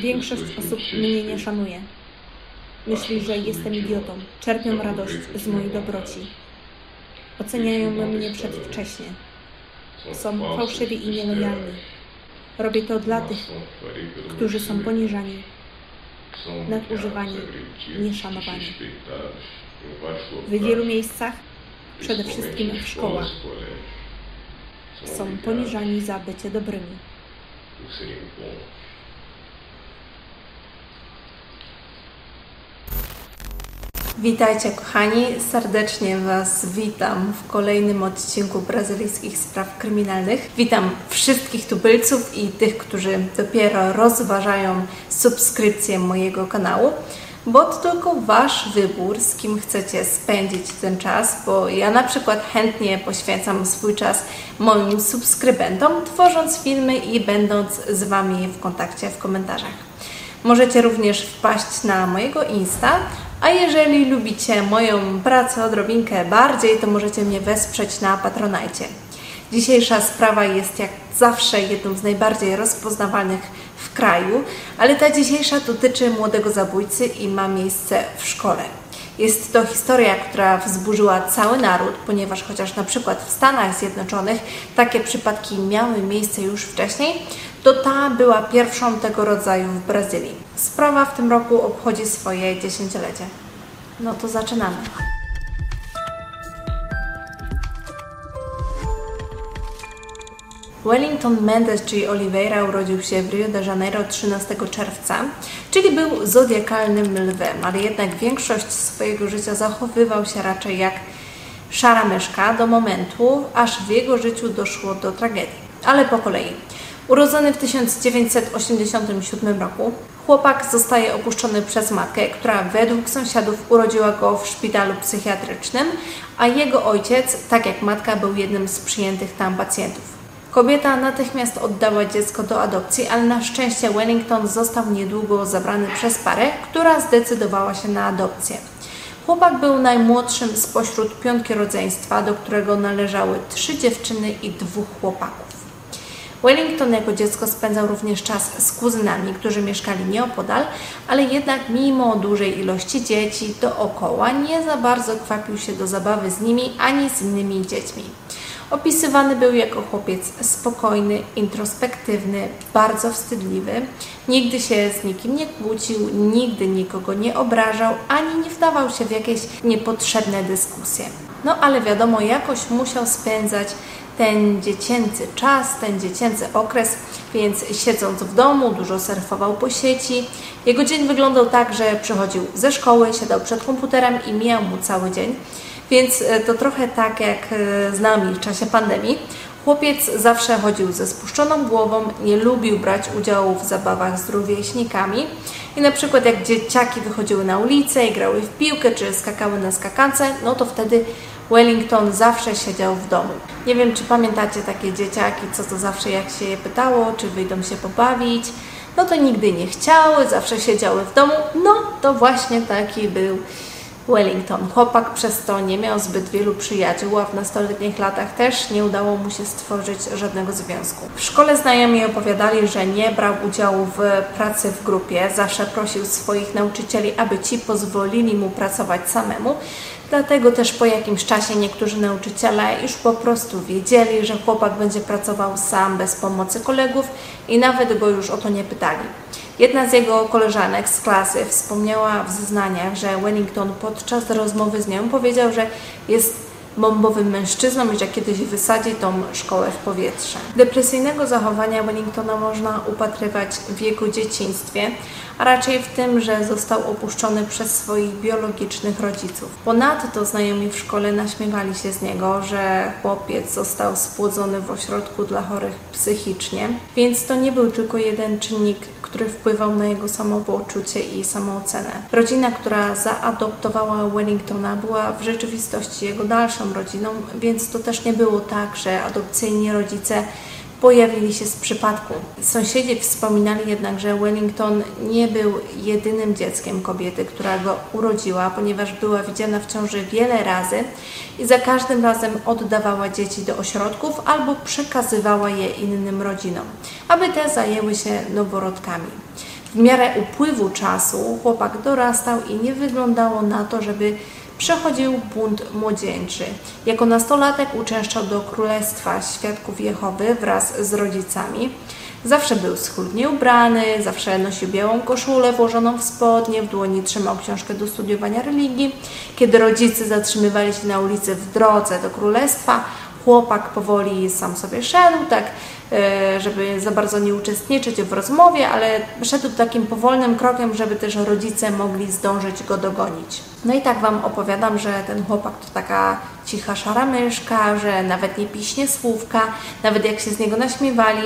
Większość osób mnie nie szanuje. Myśli, że jestem idiotą. Czerpią radość z mojej dobroci. Oceniają mnie przedwcześnie. Są fałszywi i nielojalni. Robię to dla tych, którzy są poniżani, nadużywani, nieszanowani. W wielu miejscach, przede wszystkim w szkołach, są poniżani za bycie dobrymi. Witajcie kochani, serdecznie Was witam w kolejnym odcinku brazylijskich spraw kryminalnych. Witam wszystkich tubylców i tych, którzy dopiero rozważają subskrypcję mojego kanału, bo to tylko Wasz wybór, z kim chcecie spędzić ten czas, bo ja na przykład chętnie poświęcam swój czas moim subskrybentom, tworząc filmy i będąc z Wami w kontakcie w komentarzach. Możecie również wpaść na mojego Insta a jeżeli lubicie moją pracę odrobinkę bardziej, to możecie mnie wesprzeć na Patronajcie. Dzisiejsza sprawa jest jak zawsze jedną z najbardziej rozpoznawalnych w kraju, ale ta dzisiejsza dotyczy młodego zabójcy i ma miejsce w szkole. Jest to historia, która wzburzyła cały naród, ponieważ chociaż na przykład w Stanach Zjednoczonych takie przypadki miały miejsce już wcześniej, to ta była pierwszą tego rodzaju w Brazylii. Sprawa w tym roku obchodzi swoje dziesięciolecie. No to zaczynamy. Wellington Mendes, czyli Oliveira, urodził się w Rio de Janeiro 13 czerwca, czyli był zodiakalnym lwem, ale jednak większość swojego życia zachowywał się raczej jak szara myszka do momentu, aż w jego życiu doszło do tragedii. Ale po kolei. Urodzony w 1987 roku, chłopak zostaje opuszczony przez matkę, która według sąsiadów urodziła go w szpitalu psychiatrycznym, a jego ojciec, tak jak matka, był jednym z przyjętych tam pacjentów. Kobieta natychmiast oddała dziecko do adopcji, ale na szczęście Wellington został niedługo zabrany przez parę, która zdecydowała się na adopcję. Chłopak był najmłodszym spośród piątki rodzeństwa, do którego należały trzy dziewczyny i dwóch chłopaków. Wellington jako dziecko spędzał również czas z kuzynami, którzy mieszkali nieopodal, ale jednak mimo dużej ilości dzieci dookoła nie za bardzo kwapił się do zabawy z nimi ani z innymi dziećmi. Opisywany był jako chłopiec spokojny, introspektywny, bardzo wstydliwy. Nigdy się z nikim nie kłócił, nigdy nikogo nie obrażał, ani nie wdawał się w jakieś niepotrzebne dyskusje. No ale wiadomo, jakoś musiał spędzać ten dziecięcy czas, ten dziecięcy okres, więc siedząc w domu, dużo surfował po sieci. Jego dzień wyglądał tak, że przychodził ze szkoły, siadał przed komputerem i mijał mu cały dzień. Więc e, to trochę tak jak e, z nami w czasie pandemii. Chłopiec zawsze chodził ze spuszczoną głową, nie lubił brać udziału w zabawach z rówieśnikami. I na przykład jak dzieciaki wychodziły na ulicę i grały w piłkę czy skakały na skakance, no to wtedy Wellington zawsze siedział w domu. Nie wiem, czy pamiętacie takie dzieciaki, co to zawsze jak się je pytało, czy wyjdą się pobawić, no to nigdy nie chciały, zawsze siedziały w domu. No to właśnie taki był Wellington. Chłopak przez to nie miał zbyt wielu przyjaciół, a w nastoletnich latach też nie udało mu się stworzyć żadnego związku. W szkole znajomi opowiadali, że nie brał udziału w pracy w grupie, zawsze prosił swoich nauczycieli, aby ci pozwolili mu pracować samemu, Dlatego też po jakimś czasie niektórzy nauczyciele już po prostu wiedzieli, że chłopak będzie pracował sam bez pomocy kolegów i nawet go już o to nie pytali. Jedna z jego koleżanek z klasy wspomniała w zeznaniach, że Wellington podczas rozmowy z nią powiedział, że jest bombowym mężczyzną i że kiedyś wysadzi tą szkołę w powietrze. Depresyjnego zachowania Wellingtona można upatrywać w jego dzieciństwie, a raczej w tym, że został opuszczony przez swoich biologicznych rodziców. Ponadto znajomi w szkole naśmiewali się z niego, że chłopiec został spłodzony w ośrodku dla chorych psychicznie, więc to nie był tylko jeden czynnik, który wpływał na jego samopoczucie i samoocenę. Rodzina, która zaadoptowała Wellingtona, była w rzeczywistości jego dalszą rodziną, więc to też nie było tak, że adopcyjni rodzice pojawili się z przypadku. Sąsiedzi wspominali jednak, że Wellington nie był jedynym dzieckiem kobiety, która go urodziła, ponieważ była widziana w ciąży wiele razy i za każdym razem oddawała dzieci do ośrodków albo przekazywała je innym rodzinom, aby te zajęły się noworodkami. W miarę upływu czasu chłopak dorastał i nie wyglądało na to, żeby przechodził bunt młodzieńczy. Jako nastolatek uczęszczał do Królestwa Świadków Jehowy wraz z rodzicami. Zawsze był schludnie ubrany, zawsze nosił białą koszulę włożoną w spodnie, w dłoni trzymał książkę do studiowania religii. Kiedy rodzice zatrzymywali się na ulicy w drodze do królestwa, chłopak powoli sam sobie szedł, tak żeby za bardzo nie uczestniczyć w rozmowie, ale szedł takim powolnym krokiem, żeby też rodzice mogli zdążyć go dogonić. No i tak Wam opowiadam, że ten chłopak to taka cicha szara myszka, że nawet nie piśnie słówka, nawet jak się z niego naśmiewali,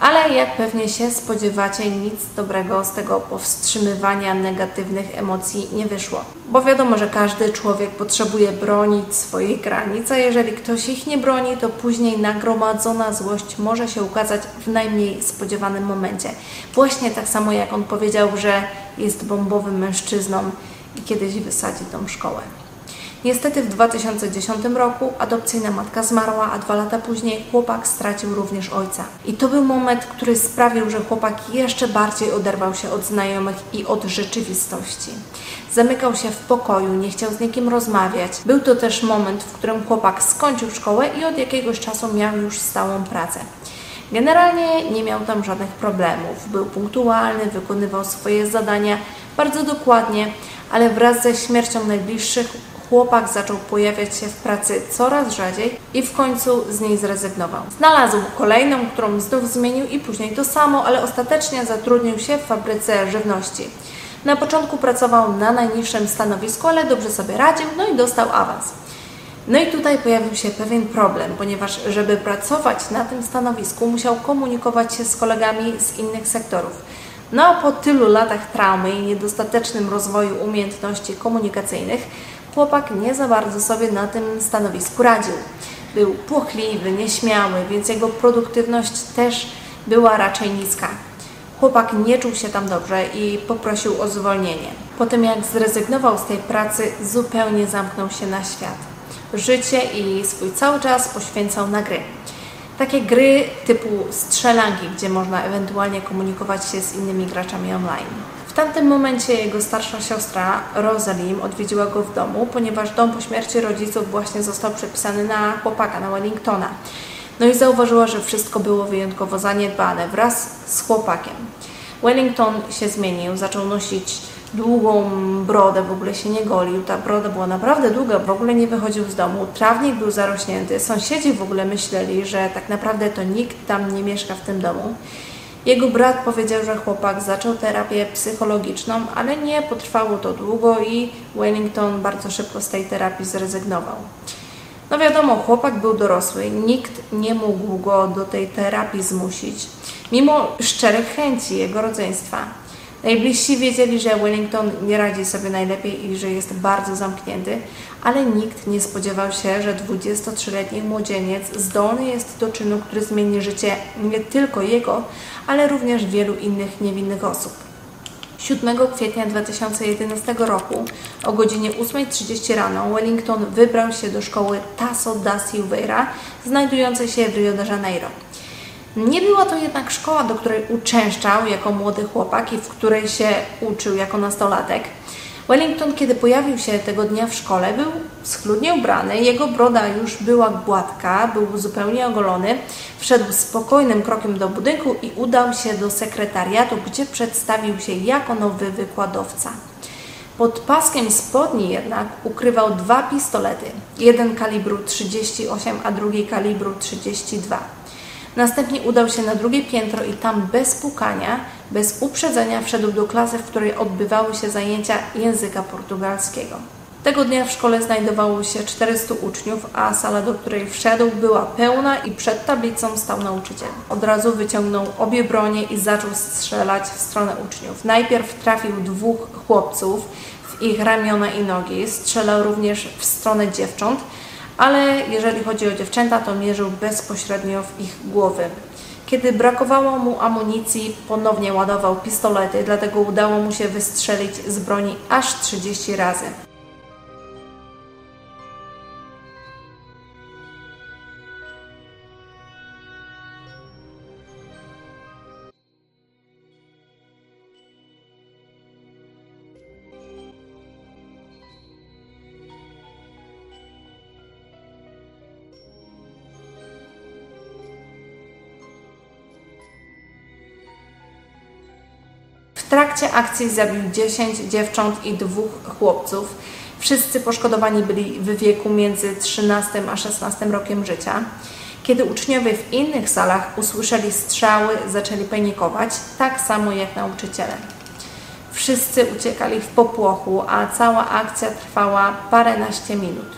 ale jak pewnie się spodziewacie, nic dobrego z tego powstrzymywania negatywnych emocji nie wyszło. Bo wiadomo, że każdy człowiek potrzebuje bronić swoich granic, a jeżeli ktoś ich nie broni, to później nagromadzona złość może się ukazać w najmniej spodziewanym momencie. Właśnie tak samo jak on powiedział, że jest bombowym mężczyzną i kiedyś wysadzi tą szkołę. Niestety w 2010 roku adopcyjna matka zmarła, a dwa lata później chłopak stracił również ojca. I to był moment, który sprawił, że chłopak jeszcze bardziej oderwał się od znajomych i od rzeczywistości. Zamykał się w pokoju, nie chciał z nikim rozmawiać. Był to też moment, w którym chłopak skończył szkołę i od jakiegoś czasu miał już stałą pracę. Generalnie nie miał tam żadnych problemów. Był punktualny, wykonywał swoje zadania bardzo dokładnie, ale wraz ze śmiercią najbliższych chłopak zaczął pojawiać się w pracy coraz rzadziej i w końcu z niej zrezygnował. Znalazł kolejną, którą znów zmienił i później to samo, ale ostatecznie zatrudnił się w fabryce żywności. Na początku pracował na najniższym stanowisku, ale dobrze sobie radził, no i dostał awans. No i tutaj pojawił się pewien problem, ponieważ żeby pracować na tym stanowisku, musiał komunikować się z kolegami z innych sektorów. No a po tylu latach traumy i niedostatecznym rozwoju umiejętności komunikacyjnych, chłopak nie za bardzo sobie na tym stanowisku radził. Był płochliwy, nieśmiały, więc jego produktywność też była raczej niska. Chłopak nie czuł się tam dobrze i poprosił o zwolnienie. Po tym jak zrezygnował z tej pracy, zupełnie zamknął się na świat. Życie i swój cały czas poświęcał na gry. Takie gry typu strzelanki, gdzie można ewentualnie komunikować się z innymi graczami online. Tamtym momencie jego starsza siostra Rosalind odwiedziła go w domu, ponieważ dom po śmierci rodziców właśnie został przepisany na chłopaka, na Wellingtona. No i zauważyła, że wszystko było wyjątkowo zaniedbane wraz z chłopakiem. Wellington się zmienił, zaczął nosić długą brodę, w ogóle się nie golił. Ta broda była naprawdę długa, w ogóle nie wychodził z domu. Trawnik był zarośnięty. Sąsiedzi w ogóle myśleli, że tak naprawdę to nikt tam nie mieszka w tym domu. Jego brat powiedział, że chłopak zaczął terapię psychologiczną, ale nie potrwało to długo i Wellington bardzo szybko z tej terapii zrezygnował. No wiadomo, chłopak był dorosły, nikt nie mógł go do tej terapii zmusić, mimo szczerych chęci jego rodzeństwa. Najbliżsi wiedzieli, że Wellington nie radzi sobie najlepiej i że jest bardzo zamknięty, ale nikt nie spodziewał się, że 23-letni młodzieniec zdolny jest do czynu, który zmieni życie nie tylko jego, ale również wielu innych niewinnych osób. 7 kwietnia 2011 roku o godzinie 8.30 rano Wellington wybrał się do szkoły Tasso da Silveira, znajdującej się w Rio de Janeiro. Nie była to jednak szkoła, do której uczęszczał jako młody chłopak i w której się uczył jako nastolatek. Wellington, kiedy pojawił się tego dnia w szkole, był schludnie ubrany, jego broda już była gładka, był zupełnie ogolony. Wszedł spokojnym krokiem do budynku i udał się do sekretariatu, gdzie przedstawił się jako nowy wykładowca. Pod paskiem spodni jednak ukrywał dwa pistolety, jeden kalibru 38, a drugi kalibru 32. Następnie udał się na drugie piętro i tam bez pukania, bez uprzedzenia wszedł do klasy, w której odbywały się zajęcia języka portugalskiego. Tego dnia w szkole znajdowało się 400 uczniów, a sala, do której wszedł, była pełna i przed tablicą stał nauczyciel. Od razu wyciągnął obie bronie i zaczął strzelać w stronę uczniów. Najpierw trafił dwóch chłopców w ich ramiona i nogi, strzelał również w stronę dziewcząt, ale jeżeli chodzi o dziewczęta, to mierzył bezpośrednio w ich głowy. Kiedy brakowało mu amunicji, ponownie ładował pistolety, dlatego udało mu się wystrzelić z broni aż 30 razy. Trakcie akcji zabił 10 dziewcząt i dwóch chłopców. Wszyscy poszkodowani byli w wieku między 13 a 16 rokiem życia. Kiedy uczniowie w innych salach usłyszeli strzały, zaczęli panikować, tak samo jak nauczyciele. Wszyscy uciekali w popłochu, a cała akcja trwała paręnaście minut.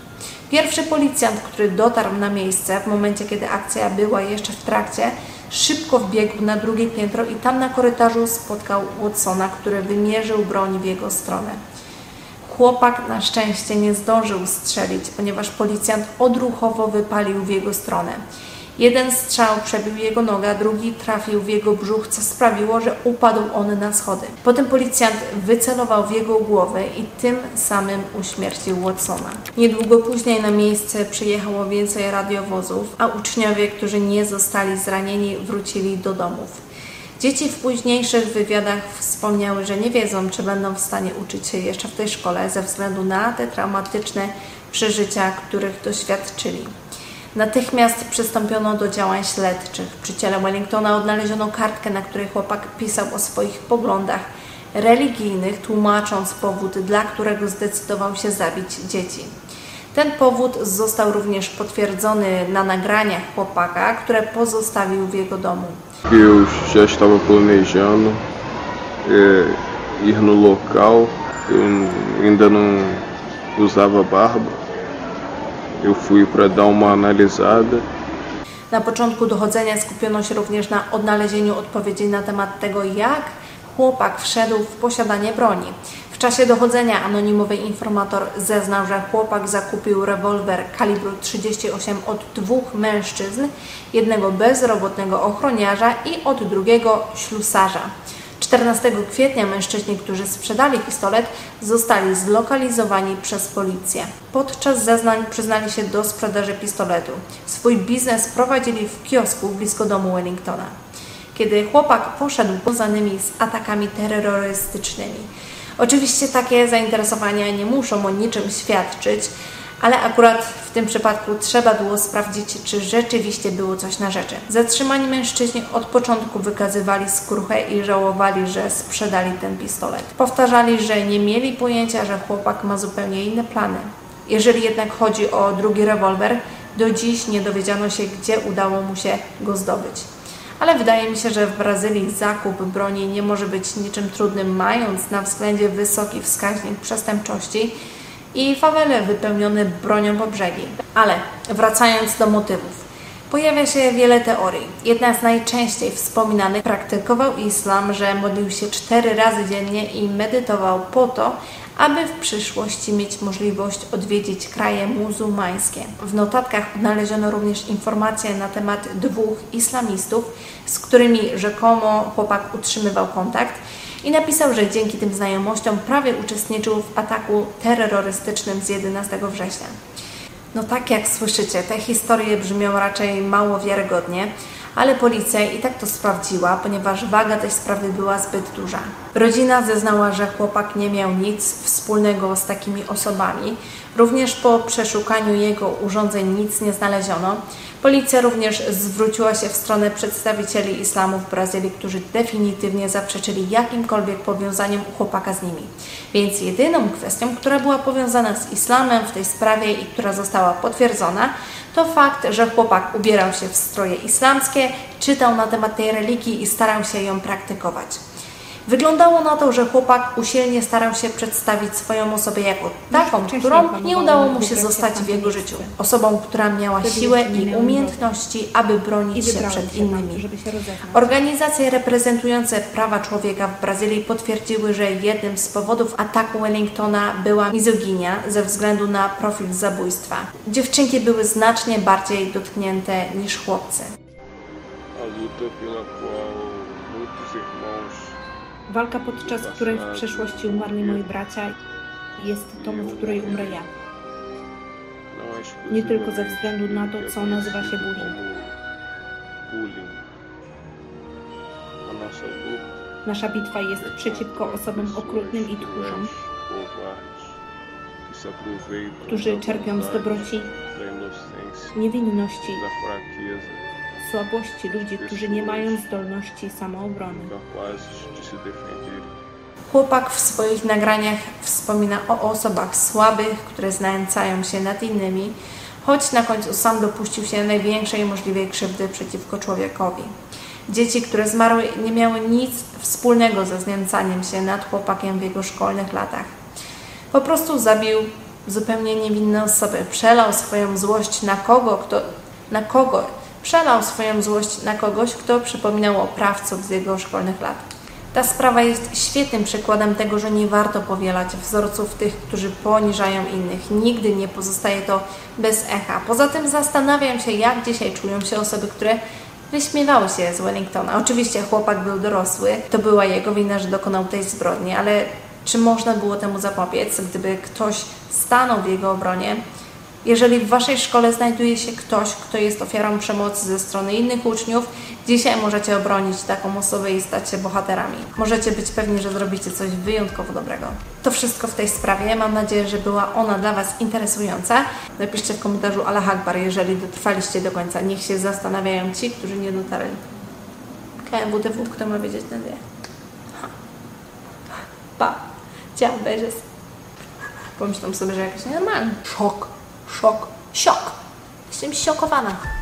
Pierwszy policjant, który dotarł na miejsce w momencie, kiedy akcja była jeszcze w trakcie, szybko wbiegł na drugie piętro i tam na korytarzu spotkał Watsona, który wymierzył broń w jego stronę. Chłopak na szczęście nie zdążył strzelić, ponieważ policjant odruchowo wypalił w jego stronę. Jeden strzał przebił jego nogę, drugi trafił w jego brzuch, co sprawiło, że upadł on na schody. Potem policjant wycelował w jego głowę i tym samym uśmiercił Watsona. Niedługo później na miejsce przyjechało więcej radiowozów, a uczniowie, którzy nie zostali zranieni, wrócili do domów. Dzieci w późniejszych wywiadach wspomniały, że nie wiedzą, czy będą w stanie uczyć się jeszcze w tej szkole ze względu na te traumatyczne przeżycia, których doświadczyli. Natychmiast przystąpiono do działań śledczych. Przy ciele Wellingtona odnaleziono kartkę, na której chłopak pisał o swoich poglądach religijnych, tłumacząc powód, dla którego zdecydował się zabić dzieci. Ten powód został również potwierdzony na nagraniach chłopaka, które pozostawił w jego domu. Eu já estava planejando ir no local, eu ainda não usava barba. Eu fui para dar uma analisada. Na początku dochodzenia skupiono się również na odnalezieniu odpowiedzi na temat tego, jak chłopak wszedł w posiadanie broni. W czasie dochodzenia anonimowy informator zeznał, że chłopak zakupił rewolwer kalibru 38 od dwóch mężczyzn, jednego bezrobotnego ochroniarza i od drugiego ślusarza. 14 kwietnia mężczyźni, którzy sprzedali pistolet, zostali zlokalizowani przez policję. Podczas zeznań przyznali się do sprzedaży pistoletu. Swój biznes prowadzili w kiosku blisko domu Wellingtona. Kiedy chłopak poszedł pozanymi z atakami terrorystycznymi. Oczywiście takie zainteresowania nie muszą o niczym świadczyć, ale akurat w tym przypadku trzeba było sprawdzić, czy rzeczywiście było coś na rzeczy. Zatrzymani mężczyźni od początku wykazywali skruchę i żałowali, że sprzedali ten pistolet. Powtarzali, że nie mieli pojęcia, że chłopak ma zupełnie inne plany. Jeżeli jednak chodzi o drugi rewolwer, do dziś nie dowiedziano się, gdzie udało mu się go zdobyć. Ale wydaje mi się, że w Brazylii zakup broni nie może być niczym trudnym, mając na względzie wysoki wskaźnik przestępczości i fawele wypełnione bronią po brzegi. Ale wracając do motywów. Pojawia się wiele teorii. Jedna z najczęściej wspominanych praktykował islam, że modlił się cztery razy dziennie i medytował po to, aby w przyszłości mieć możliwość odwiedzić kraje muzułmańskie. W notatkach odnaleziono również informacje na temat dwóch islamistów, z którymi rzekomo chłopak utrzymywał kontakt i napisał, że dzięki tym znajomościom prawie uczestniczył w ataku terrorystycznym z 11 września. No tak jak słyszycie, te historie brzmią raczej mało wiarygodnie, ale policja i tak to sprawdziła, ponieważ waga tej sprawy była zbyt duża. Rodzina zeznała, że chłopak nie miał nic wspólnego z takimi osobami. Również po przeszukaniu jego urządzeń nic nie znaleziono. Policja również zwróciła się w stronę przedstawicieli islamu w Brazylii, którzy definitywnie zaprzeczyli jakimkolwiek powiązaniem chłopaka z nimi. Więc jedyną kwestią, która była powiązana z islamem w tej sprawie i która została potwierdzona, to fakt, że chłopak ubierał się w stroje islamskie, czytał na temat tej religii i starał się ją praktykować. Wyglądało na to, że chłopak usilnie starał się przedstawić swoją osobę jako taką, którą nie udało mu się zostać w jego życiu. Osobą, która miała siłę i umiejętności, aby bronić się przed innymi. Organizacje reprezentujące prawa człowieka w Brazylii potwierdziły, że jednym z powodów ataku Wellingtona była mizoginia ze względu na profil zabójstwa. Dziewczynki były znacznie bardziej dotknięte niż chłopcy. Ali luta pela qual muitos irmãos Walka, podczas której w przeszłości umarli moi bracia, jest tą, w której umrę ja. Nie tylko ze względu na to, co nazywa się bullying. Nasza bitwa jest przeciwko osobom okrutnym i tchórzom, którzy czerpią z dobroci, niewinności, słabości ludzi, którzy nie mają zdolności samoobrony. Chłopak w swoich nagraniach wspomina o osobach słabych, które znęcają się nad innymi, choć na końcu sam dopuścił się największej możliwej krzywdy przeciwko człowiekowi. Dzieci, które zmarły, nie miały nic wspólnego ze znęcaniem się nad chłopakiem w jego szkolnych latach. Po prostu zabił zupełnie niewinne osoby, przelał swoją złość na kogo, kto, na kogo, przelał swoją złość na kogoś, kto przypominał oprawców z jego szkolnych lat. Ta sprawa jest świetnym przykładem tego, że nie warto powielać wzorców tych, którzy poniżają innych. Nigdy nie pozostaje to bez echa. Poza tym zastanawiam się, jak dzisiaj czują się osoby, które wyśmiewały się z Wellingtona. Oczywiście chłopak był dorosły, to była jego wina, że dokonał tej zbrodni, ale czy można było temu zapobiec, gdyby ktoś stanął w jego obronie? Jeżeli w Waszej szkole znajduje się ktoś, kto jest ofiarą przemocy ze strony innych uczniów, dzisiaj możecie obronić taką osobę i stać się bohaterami. Możecie być pewni, że zrobicie coś wyjątkowo dobrego. To wszystko w tej sprawie. Mam nadzieję, że była ona dla Was interesująca. Napiszcie w komentarzu Allah Akbar, jeżeli dotrwaliście do końca. Niech się zastanawiają ci, którzy nie dotarli. KMWTW, kto ma wiedzieć na wie. Ha. Pa. Ciao, beijos. Pomyślą sobie, że jakoś nienormalny. Szok, szok, siok. Jestem szokowana.